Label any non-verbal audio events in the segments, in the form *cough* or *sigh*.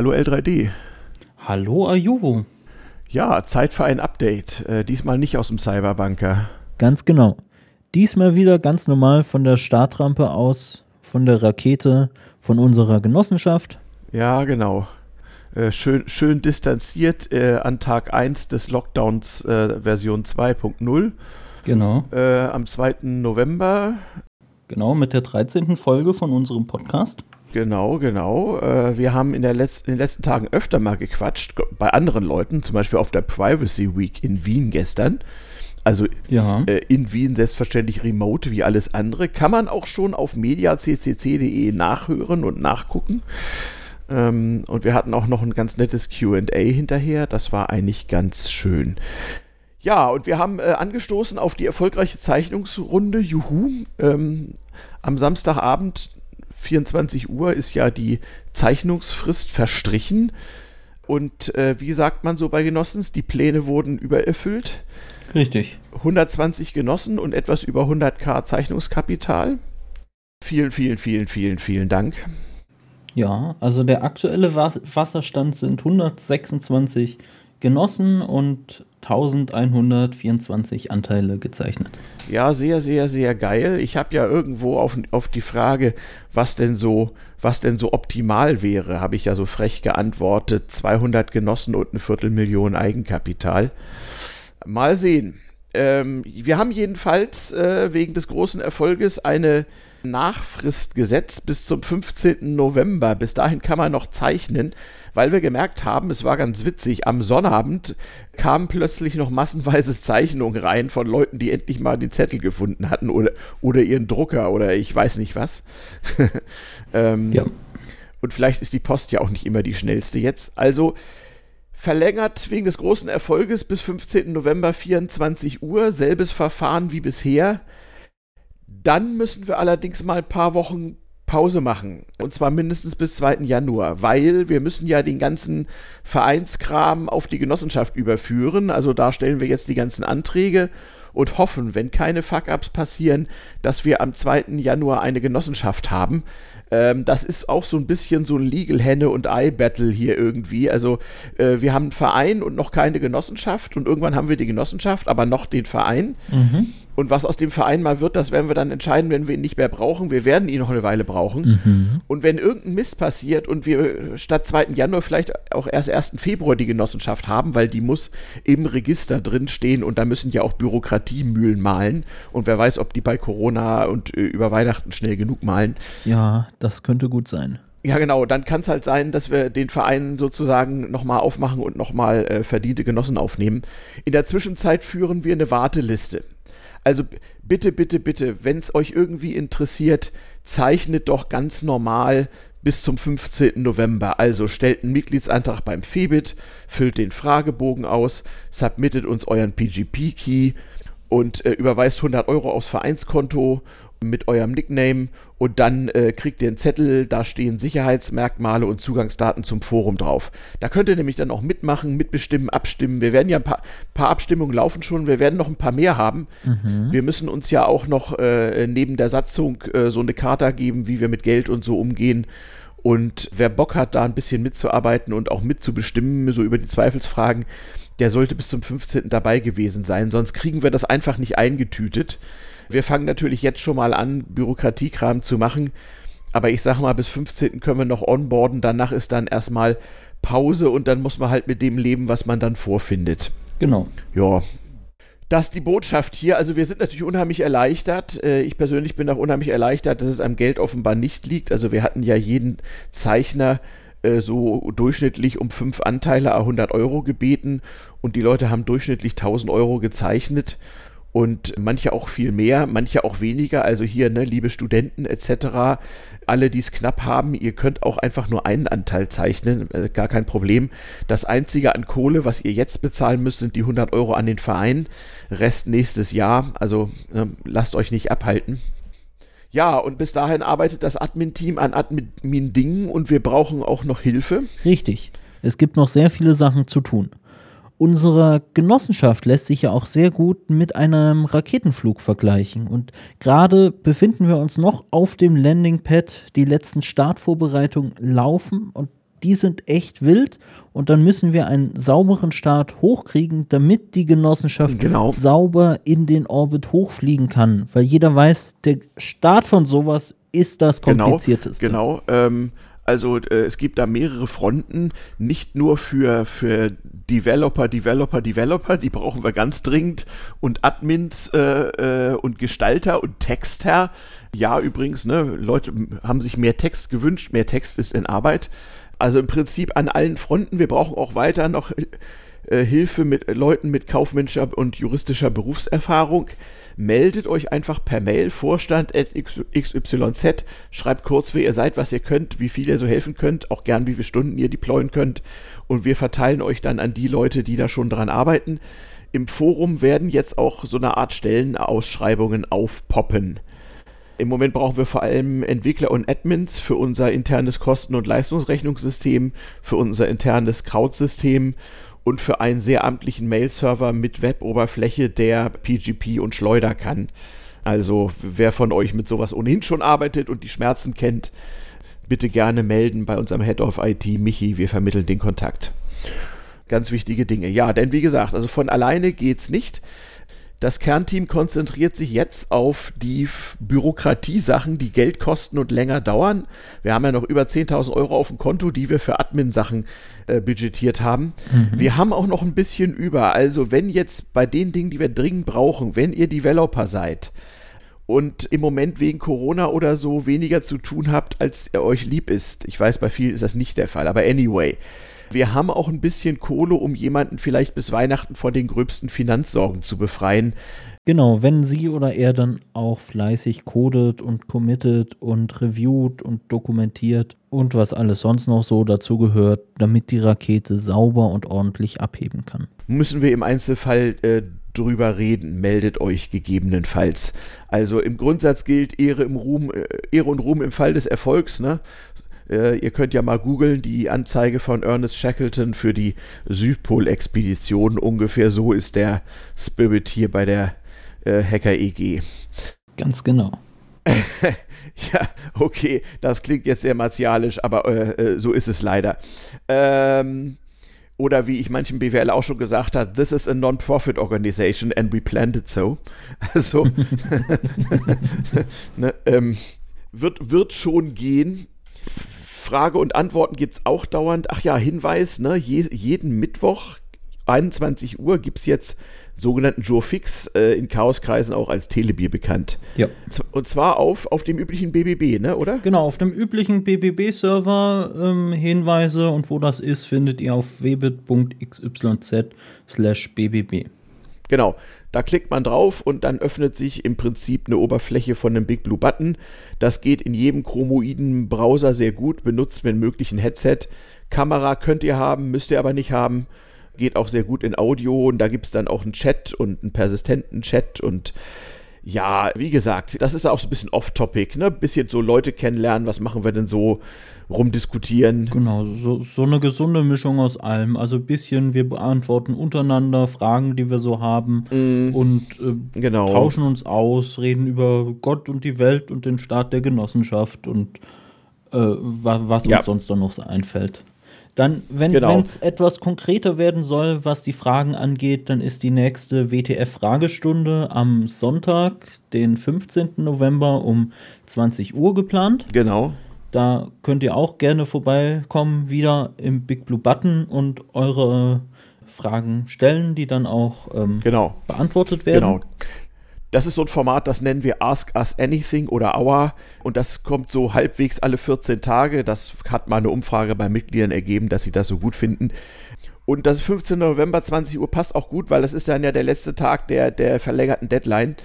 Hallo L3D. Hallo Ayuvo. Ja, Zeit für ein Update. Äh, diesmal nicht aus dem Cyberbunker. Ganz genau. Diesmal wieder ganz normal von der Startrampe aus, von der Rakete, von unserer Genossenschaft. Ja, genau. Äh, schön, schön distanziert äh, an Tag 1 des Lockdowns äh, Version 2.0. Genau. Äh, am 2. November. Genau, mit der 13. Folge von unserem Podcast. Genau, genau. Äh, wir haben in, Letz-, in, den letzten Tagen öfter mal gequatscht, bei anderen Leuten, zum Beispiel auf der Privacy Week in Wien gestern. Also ja. äh, in Wien selbstverständlich remote wie alles andere. Kann man auch schon auf mediaccc.de nachhören und nachgucken. Ähm, und wir hatten auch noch ein ganz nettes QA hinterher. Das war eigentlich ganz schön. Ja, und wir haben äh, angestoßen auf die erfolgreiche Zeichnungsrunde. Juhu. Ähm, am Samstagabend 24 Uhr ist ja die Zeichnungsfrist verstrichen. Und äh, wie sagt man so bei Genossens, die Pläne wurden übererfüllt. Richtig. 120 Genossen und etwas über 100k Zeichnungskapital. Vielen, vielen, vielen, vielen, vielen Dank. Ja, also der aktuelle Wasserstand sind 126 Genossen und 1124 Anteile gezeichnet. Ja, sehr, sehr, sehr geil. Ich habe ja irgendwo auf, auf die Frage, was denn so, was denn so optimal wäre, habe ich ja so frech geantwortet: 200 Genossen und eine Viertelmillion Eigenkapital. Mal sehen. Ähm, wir haben jedenfalls äh, wegen des großen Erfolges eine Nachfrist gesetzt bis zum 15. November. Bis dahin kann man noch zeichnen, weil wir gemerkt haben, es war ganz witzig, am Sonnabend kamen plötzlich noch massenweise Zeichnungen rein von Leuten, die endlich mal den Zettel gefunden hatten oder, oder ihren Drucker oder ich weiß nicht was. *laughs* ähm, ja. Und vielleicht ist die Post ja auch nicht immer die schnellste jetzt. Also verlängert wegen des großen Erfolges bis 15. November 24 Uhr, selbes Verfahren wie bisher. Dann müssen wir allerdings mal ein paar Wochen Pause machen. Und zwar mindestens bis 2. Januar, weil wir müssen ja den ganzen Vereinskram auf die Genossenschaft überführen. Also da stellen wir jetzt die ganzen Anträge und hoffen, wenn keine Fuck-ups passieren, dass wir am 2. Januar eine Genossenschaft haben. Ähm, das ist auch so ein bisschen so ein Legal-Henne- und Ei-Battle hier irgendwie. Also äh, wir haben einen Verein und noch keine Genossenschaft und irgendwann haben wir die Genossenschaft, aber noch den Verein. Mhm. Und was aus dem Verein mal wird, das werden wir dann entscheiden, wenn wir ihn nicht mehr brauchen. Wir werden ihn noch eine Weile brauchen. Mhm. Und wenn irgendein Mist passiert und wir statt 2. Januar vielleicht auch erst 1. Februar die Genossenschaft haben, weil die muss im Register drin stehen und da müssen ja auch Bürokratiemühlen malen. Und wer weiß, ob die bei Corona und äh, über Weihnachten schnell genug malen. Ja, das könnte gut sein. Ja, genau. Dann kann es halt sein, dass wir den Verein sozusagen nochmal aufmachen und nochmal äh, verdiente Genossen aufnehmen. In der Zwischenzeit führen wir eine Warteliste. Also bitte, bitte, bitte, wenn es euch irgendwie interessiert, zeichnet doch ganz normal bis zum 15. November. Also stellt einen Mitgliedsantrag beim Febit, füllt den Fragebogen aus, submittet uns euren PGP-Key und äh, überweist 100 Euro aufs Vereinskonto mit eurem Nickname und dann äh, kriegt ihr einen Zettel, da stehen Sicherheitsmerkmale und Zugangsdaten zum Forum drauf. Da könnt ihr nämlich dann auch mitmachen, mitbestimmen, abstimmen. Wir werden ja ein paar, paar Abstimmungen laufen schon, wir werden noch ein paar mehr haben. Mhm. Wir müssen uns ja auch noch äh, neben der Satzung äh, so eine Karte geben, wie wir mit Geld und so umgehen. Und wer Bock hat, da ein bisschen mitzuarbeiten und auch mitzubestimmen, so über die Zweifelsfragen, der sollte bis zum 15. dabei gewesen sein. Sonst kriegen wir das einfach nicht eingetütet. Wir fangen natürlich jetzt schon mal an, Bürokratiekram zu machen. Aber ich sage mal, bis 15. können wir noch onboarden. Danach ist dann erstmal Pause und dann muss man halt mit dem leben, was man dann vorfindet. Genau. Ja. Das ist die Botschaft hier. Also wir sind natürlich unheimlich erleichtert. Äh, ich persönlich bin auch unheimlich erleichtert, dass es am Geld offenbar nicht liegt. Also wir hatten ja jeden Zeichner äh, so durchschnittlich um fünf Anteile a 100 Euro gebeten und die Leute haben durchschnittlich 1000 Euro gezeichnet und manche auch viel mehr, manche auch weniger. Also hier, ne, liebe Studenten etc., alle, die es knapp haben, ihr könnt auch einfach nur einen Anteil zeichnen, äh, gar kein Problem. Das Einzige an Kohle, was ihr jetzt bezahlen müsst, sind die 100 Euro an den Verein. Rest nächstes Jahr, also äh, lasst euch nicht abhalten. Ja, und bis dahin arbeitet das Admin-Team an Admin-Dingen und wir brauchen auch noch Hilfe. Richtig. Es gibt noch sehr viele Sachen zu tun. Unsere Genossenschaft lässt sich ja auch sehr gut mit einem Raketenflug vergleichen. Und gerade befinden wir uns noch auf dem Landingpad. Die letzten Startvorbereitungen laufen und die sind echt wild und dann müssen wir einen sauberen Start hochkriegen, damit die Genossenschaft Genau. sauber in den Orbit hochfliegen kann. Weil jeder weiß, der Start von sowas ist das Genau, komplizierteste. Genau. Ähm, also äh, es gibt da mehrere Fronten, nicht nur für, für Developer, Developer, Developer, die brauchen wir ganz dringend, und Admins äh, äh, und Gestalter und Texter. Ja, übrigens, ne, Leute haben sich mehr Text gewünscht, mehr Text ist in Arbeit. Also im Prinzip an allen Fronten. Wir brauchen auch weiter noch äh, Hilfe mit Leuten mit kaufmännischer und juristischer Berufserfahrung. Meldet euch einfach per Mail Vorstand XYZ, schreibt kurz, wer ihr seid, was ihr könnt, wie viel ihr so helfen könnt, auch gern wie viele Stunden ihr deployen könnt und wir verteilen euch dann an die Leute, die da schon dran arbeiten. Im Forum werden jetzt auch so eine Art Stellenausschreibungen aufpoppen. Im Moment brauchen wir vor allem Entwickler und Admins für unser internes Kosten- und Leistungsrechnungssystem, für unser internes Crowd-System und für einen sehr amtlichen Mail-Server mit Web-Oberfläche, der PGP und Schleuder kann. Also wer von euch mit sowas ohnehin schon arbeitet und die Schmerzen kennt, bitte gerne melden bei unserem Head of IT, Michi. Wir vermitteln den Kontakt. Ganz wichtige Dinge. Ja, denn wie gesagt, also von alleine geht's nicht. Das Kernteam konzentriert sich jetzt auf die Bürokratiesachen, die Geld kosten und länger dauern. Wir haben ja noch über 10.000 Euro auf dem Konto, die wir für Admin-Sachen äh, budgetiert haben. Mhm. Wir haben auch noch ein bisschen über. Also wenn jetzt bei den Dingen, die wir dringend brauchen, wenn ihr Developer seid und im Moment wegen Corona oder so weniger zu tun habt, als er euch lieb ist. Ich weiß, bei vielen ist das nicht der Fall, aber anyway. Wir haben auch ein bisschen Kohle, um jemanden vielleicht bis Weihnachten von den gröbsten Finanzsorgen zu befreien. Genau, wenn sie oder er dann auch fleißig codet und committet und reviewt und dokumentiert und was alles sonst noch so dazu gehört, damit die Rakete sauber und ordentlich abheben kann. Müssen wir im Einzelfall äh, drüber reden, meldet euch gegebenenfalls. Also im Grundsatz gilt Ehre, im Ruhm, äh, Ehre und Ruhm im Fall des Erfolgs. Ne? Äh, ihr könnt ja mal googeln, die Anzeige von Ernest Shackleton für die Südpol-Expedition. Ungefähr so ist der Spirit hier bei der äh, Hacker EG. Ganz genau. *laughs* ja, okay, das klingt jetzt sehr martialisch, aber äh, äh so ist es leider. Ähm, oder wie ich manchen BWL auch schon gesagt habe, this is a non-profit organization and we planned it so. *laughs* Also *laughs* ne, ähm, wird, wird schon gehen. Frage und Antworten gibt es auch dauernd. Ach ja, Hinweis, ne, je, jeden Mittwoch 21 Uhr gibt es jetzt sogenannten Joe Fix äh, in Chaoskreisen auch als Telebier bekannt. Ja. Und zwar auf, auf dem üblichen BBB, ne, oder? Genau, auf dem üblichen BBB-Server ähm, Hinweise und wo das ist, findet ihr auf webit.xyz slash BBB. Genau, da klickt man drauf und dann öffnet sich im Prinzip eine Oberfläche von einem Big Blue Button. Das geht in jedem chromoiden Browser sehr gut, benutzt wenn möglich ein Headset. Kamera könnt ihr haben, müsst ihr aber nicht haben. Geht auch sehr gut in Audio und da gibt es dann auch einen Chat und einen persistenten Chat und ja, wie gesagt, das ist auch so ein bisschen off-topic, ne? Bisschen so Leute kennenlernen, was machen wir denn so, rumdiskutieren. Genau, so, so eine gesunde Mischung aus allem. Also ein bisschen, wir beantworten untereinander Fragen, die wir so haben Mm, und äh, genau. tauschen uns aus, reden über Gott und die Welt und den Staat der Genossenschaft und äh, wa was Ja. uns sonst dann noch so einfällt. Dann, wenn Genau. es etwas konkreter werden soll, was die Fragen angeht, dann ist die nächste WTF-Fragestunde am Sonntag, den 15. November um 20 Uhr geplant. Genau. Da könnt ihr auch gerne vorbeikommen, wieder im Big Blue Button und eure Fragen stellen, die dann auch ähm, Genau. beantwortet werden. Genau. Das ist so ein Format, das nennen wir Ask Us Anything oder Hour. Und das kommt so halbwegs alle 14 Tage. Das hat mal eine Umfrage bei Mitgliedern ergeben, dass sie das so gut finden. Und das 15. November 20 Uhr passt auch gut, weil das ist dann ja der letzte Tag der, der verlängerten Deadline.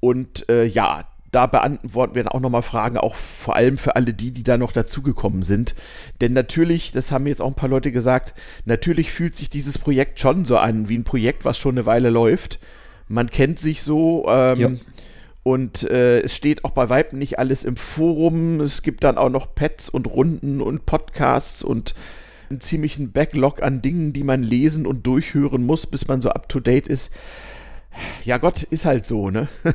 Und äh, ja, da beantworten wir dann auch nochmal Fragen, auch vor allem für alle die, die da noch dazugekommen sind. Denn natürlich, das haben jetzt auch ein paar Leute gesagt, natürlich fühlt sich dieses Projekt schon so an, wie ein Projekt, was schon eine Weile läuft. Man kennt sich so. Ähm, Ja. Und äh, es steht auch bei Weitem nicht alles im Forum. Es gibt dann auch noch Pads und Runden und Podcasts und einen ziemlichen Backlog an Dingen, die man lesen und durchhören muss, bis man so up to date ist. Ja, Gott, ist halt so, ne? *laughs*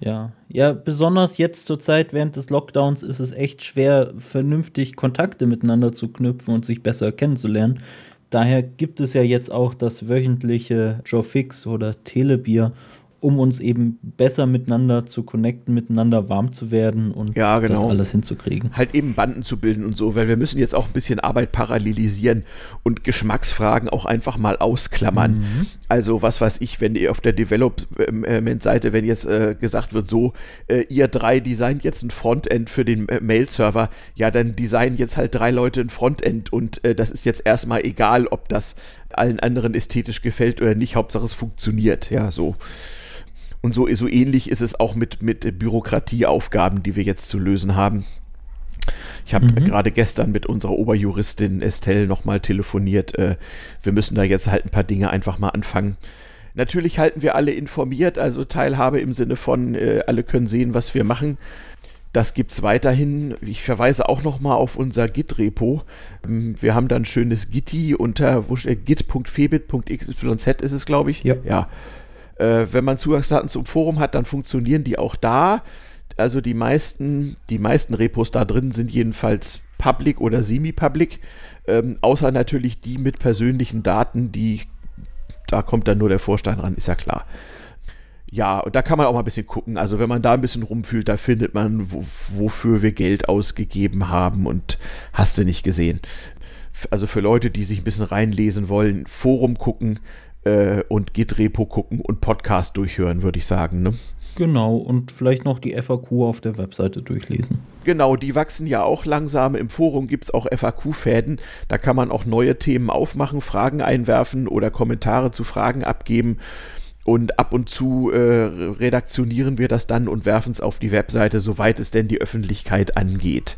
Ja, ja, besonders jetzt zur Zeit während des Lockdowns ist es echt schwer, vernünftig Kontakte miteinander zu knüpfen und sich besser kennenzulernen. Daher gibt es ja jetzt auch das wöchentliche Joe Fix oder Telebier, um uns eben besser miteinander zu connecten, miteinander warm zu werden und ja, genau. das alles hinzukriegen. Halt eben Banden zu bilden und so, weil wir müssen jetzt auch ein bisschen Arbeit parallelisieren und Geschmacksfragen auch einfach mal ausklammern. Mhm. Also was weiß ich, wenn ihr auf der Development-Seite, wenn jetzt äh, gesagt wird, so, äh, ihr drei designt jetzt ein Frontend für den äh, Mail-Server, ja, dann designen jetzt halt drei Leute ein Frontend und äh, das ist jetzt erstmal egal, ob das allen anderen ästhetisch gefällt oder nicht, Hauptsache es funktioniert, ja, so. Und so, so ähnlich ist es auch mit, mit Bürokratieaufgaben, die wir jetzt zu lösen haben. Ich habe mhm. gerade gestern mit unserer Oberjuristin Estelle nochmal telefoniert. Äh, wir müssen da jetzt halt ein paar Dinge einfach mal anfangen. Natürlich halten wir alle informiert, also Teilhabe im Sinne von, äh, alle können sehen, was wir machen. Das gibt es weiterhin. Ich verweise auch nochmal auf unser Git-Repo. Ähm, wir haben da ein schönes Gitti unter äh, git.febit.xyz ist es, glaube ich. Ja. ja. Äh, wenn man Zugangsdaten zum Forum hat, dann funktionieren die auch da. Also die meisten, die meisten Repos da drin sind jedenfalls public oder semi-public, ähm, außer natürlich die mit persönlichen Daten, die da kommt dann nur der Vorstand ran, ist ja klar. Ja, und da kann man auch mal ein bisschen gucken. Also wenn man da ein bisschen rumfühlt, da findet man, wo, wofür wir Geld ausgegeben haben und hast du nicht gesehen. Also für Leute, die sich ein bisschen reinlesen wollen, Forum gucken, äh, und Git-Repo gucken und Podcast durchhören, würde ich sagen. Ne? Genau, und vielleicht noch die FAQ auf der Webseite durchlesen. Genau, die wachsen ja auch langsam. Im Forum gibt es auch FAQ-Fäden. Da kann man auch neue Themen aufmachen, Fragen einwerfen oder Kommentare zu Fragen abgeben. Und ab und zu äh, redaktionieren wir das dann und werfen es auf die Webseite, soweit es denn die Öffentlichkeit angeht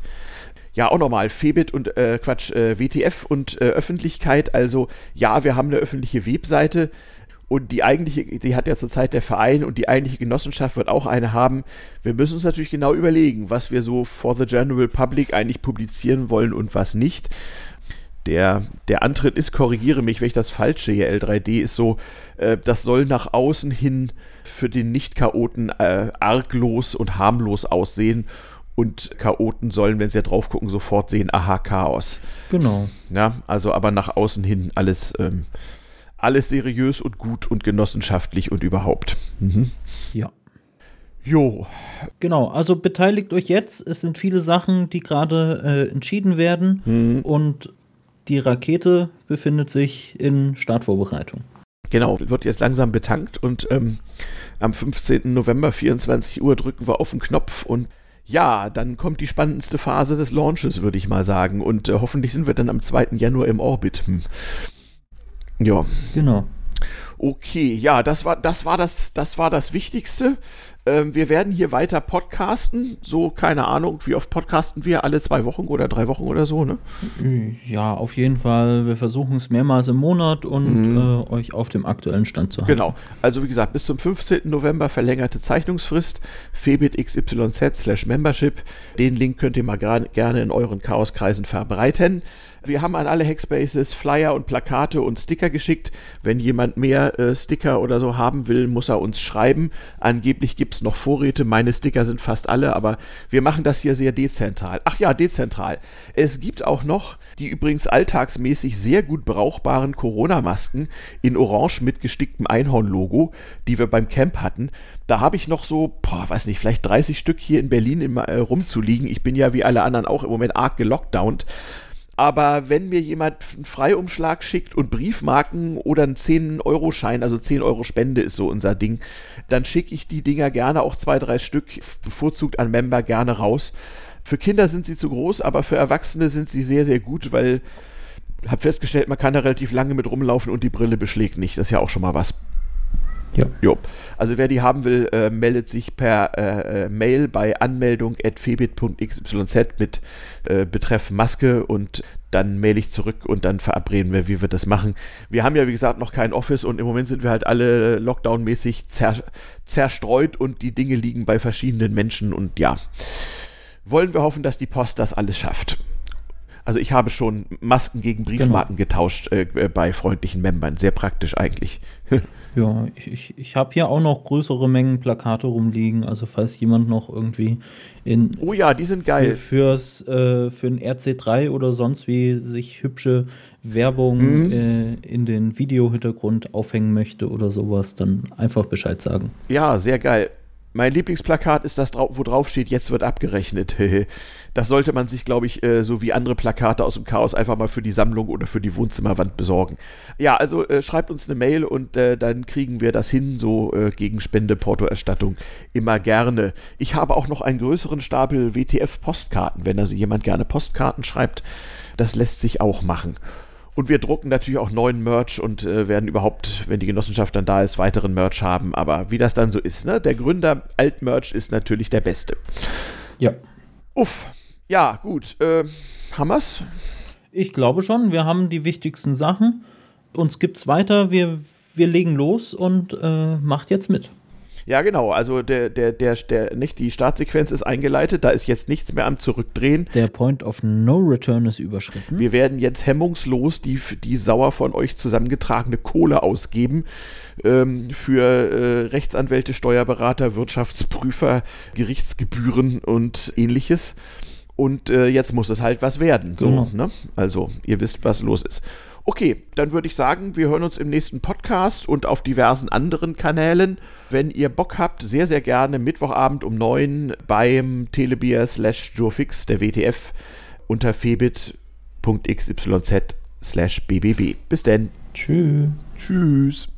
ja auch nochmal Febit und äh, Quatsch, äh, WTF und äh, Öffentlichkeit. Also ja, wir haben eine öffentliche Webseite und die eigentliche, die hat ja zurzeit der Verein und die eigentliche Genossenschaft wird auch eine haben. Wir müssen uns natürlich genau überlegen, was wir so for the general public eigentlich publizieren wollen und was nicht. Der, der Antritt ist, korrigiere mich, wenn ich das falsch sehe, L3D ist so, äh, das soll nach außen hin für den Nicht-Chaoten äh, arglos und harmlos aussehen und Chaoten sollen, wenn sie ja drauf gucken, sofort sehen, aha, Chaos. Genau. Ja, also aber nach außen hin alles, ähm, alles seriös und gut und genossenschaftlich und überhaupt. Mhm. Ja. Jo. Genau, also beteiligt euch jetzt. Es sind viele Sachen, die gerade äh, entschieden werden mhm. und die Rakete befindet sich in Startvorbereitung. Genau, wird jetzt langsam betankt und ähm, am 15. November 24 Uhr drücken wir auf den Knopf und ja, dann kommt die spannendste Phase des Launches, würde ich mal sagen. Und äh, hoffentlich sind wir dann am 2. Januar im Orbit. Hm. Ja. Genau. Okay, ja, das war das war das das war das Wichtigste. Ähm, wir werden hier weiter podcasten. So, keine Ahnung, wie oft podcasten wir? Alle zwei Wochen oder drei Wochen oder so, ne? Ja, auf jeden Fall. Wir versuchen es mehrmals im Monat und mhm. äh, euch auf dem aktuellen Stand zu halten. Genau. Also, wie gesagt, bis zum 15. November verlängerte Zeichnungsfrist. Febit XYZ slash Membership. Den Link könnt ihr mal gerne in euren Chaoskreisen verbreiten. Wir haben an alle Hackspaces Flyer und Plakate und Sticker geschickt. Wenn jemand mehr äh, Sticker oder so haben will, muss er uns schreiben. Angeblich gibt es noch Vorräte. Meine Sticker sind fast alle, aber wir machen das hier sehr dezentral. Ach ja, dezentral. Es gibt auch noch die übrigens alltagsmäßig sehr gut brauchbaren Corona-Masken in Orange mit gesticktem Einhorn-Logo, die wir beim Camp hatten. Da habe ich noch so, boah, weiß nicht, vielleicht 30 Stück hier in Berlin im, äh, rumzuliegen. Ich bin ja wie alle anderen auch im Moment arg gelockdownt. Aber wenn mir jemand einen Freiumschlag schickt und Briefmarken oder einen 10-Euro-Schein, also 10 Euro Spende ist so unser Ding, dann schicke ich die Dinger gerne auch zwei, drei Stück, bevorzugt an Member, gerne raus. Für Kinder sind sie zu groß, aber für Erwachsene sind sie sehr, sehr gut, weil ich habe festgestellt, man kann da relativ lange mit rumlaufen und die Brille beschlägt nicht. Das ist ja auch schon mal was. Ja. Jo. Also wer die haben will, äh, meldet sich per äh, äh Mail bei anmeldung.febit.xyz mit äh, Betreff Maske und dann mail ich zurück und dann verabreden wir, wie wir das machen. Wir haben ja, wie gesagt, noch kein Office und im Moment sind wir halt alle Lockdown-mäßig zer zerstreut und die Dinge liegen bei verschiedenen Menschen und ja, wollen wir hoffen, dass die Post das alles schafft. Also ich habe schon Masken gegen Briefmarken genau. getauscht äh, bei freundlichen Membern. Sehr praktisch eigentlich. *laughs* ja, ich, ich, ich habe hier auch noch größere Mengen Plakate rumliegen. Also falls jemand noch irgendwie in Oh ja, die sind geil. Für, fürs, äh, für ein RC3 oder sonst wie sich hübsche Werbung mhm. äh, in den Videohintergrund aufhängen möchte oder sowas, dann einfach Bescheid sagen. Ja, sehr geil. Mein Lieblingsplakat ist das, wo drauf steht, jetzt wird abgerechnet. *laughs* das sollte man sich, glaube ich, äh, so wie andere Plakate aus dem Chaos einfach mal für die Sammlung oder für die Wohnzimmerwand besorgen. Ja, also äh, schreibt uns eine Mail und äh, dann kriegen wir das hin, so gegen Spende, Portoerstattung, immer gerne. Ich habe auch noch einen größeren Stapel WTF-Postkarten, wenn also jemand gerne Postkarten schreibt. Das lässt sich auch machen. Und wir drucken natürlich auch neuen Merch und äh, werden überhaupt, wenn die Genossenschaft dann da ist, weiteren Merch haben. Aber wie das dann so ist, ne? Der Gründer Altmerch ist natürlich der Beste. Ja. Uff. Ja, gut. Äh, haben wir's? Ich glaube schon. Wir haben die wichtigsten Sachen. Uns gibt's weiter. Wir, wir legen los und äh, macht jetzt mit. Ja, genau. Also der, der, der, der, nicht die Startsequenz ist eingeleitet, da ist jetzt nichts mehr am Zurückdrehen. Der Point of No Return ist überschritten. Wir werden jetzt hemmungslos die, die sauer von euch zusammengetragene Kohle ausgeben ähm, für äh, Rechtsanwälte, Steuerberater, Wirtschaftsprüfer, Gerichtsgebühren und ähnliches. Und äh, jetzt muss es halt was werden. So, genau. ne? Also, ihr wisst, was los ist. Okay, dann würde ich sagen, wir hören uns im nächsten Podcast und auf diversen anderen Kanälen. Wenn ihr Bock habt, sehr, sehr gerne Mittwochabend um 9 beim Telebier slash Jurfix der WTF unter febit.xyz slash bbb. Bis denn. Tschüss. Tschüss.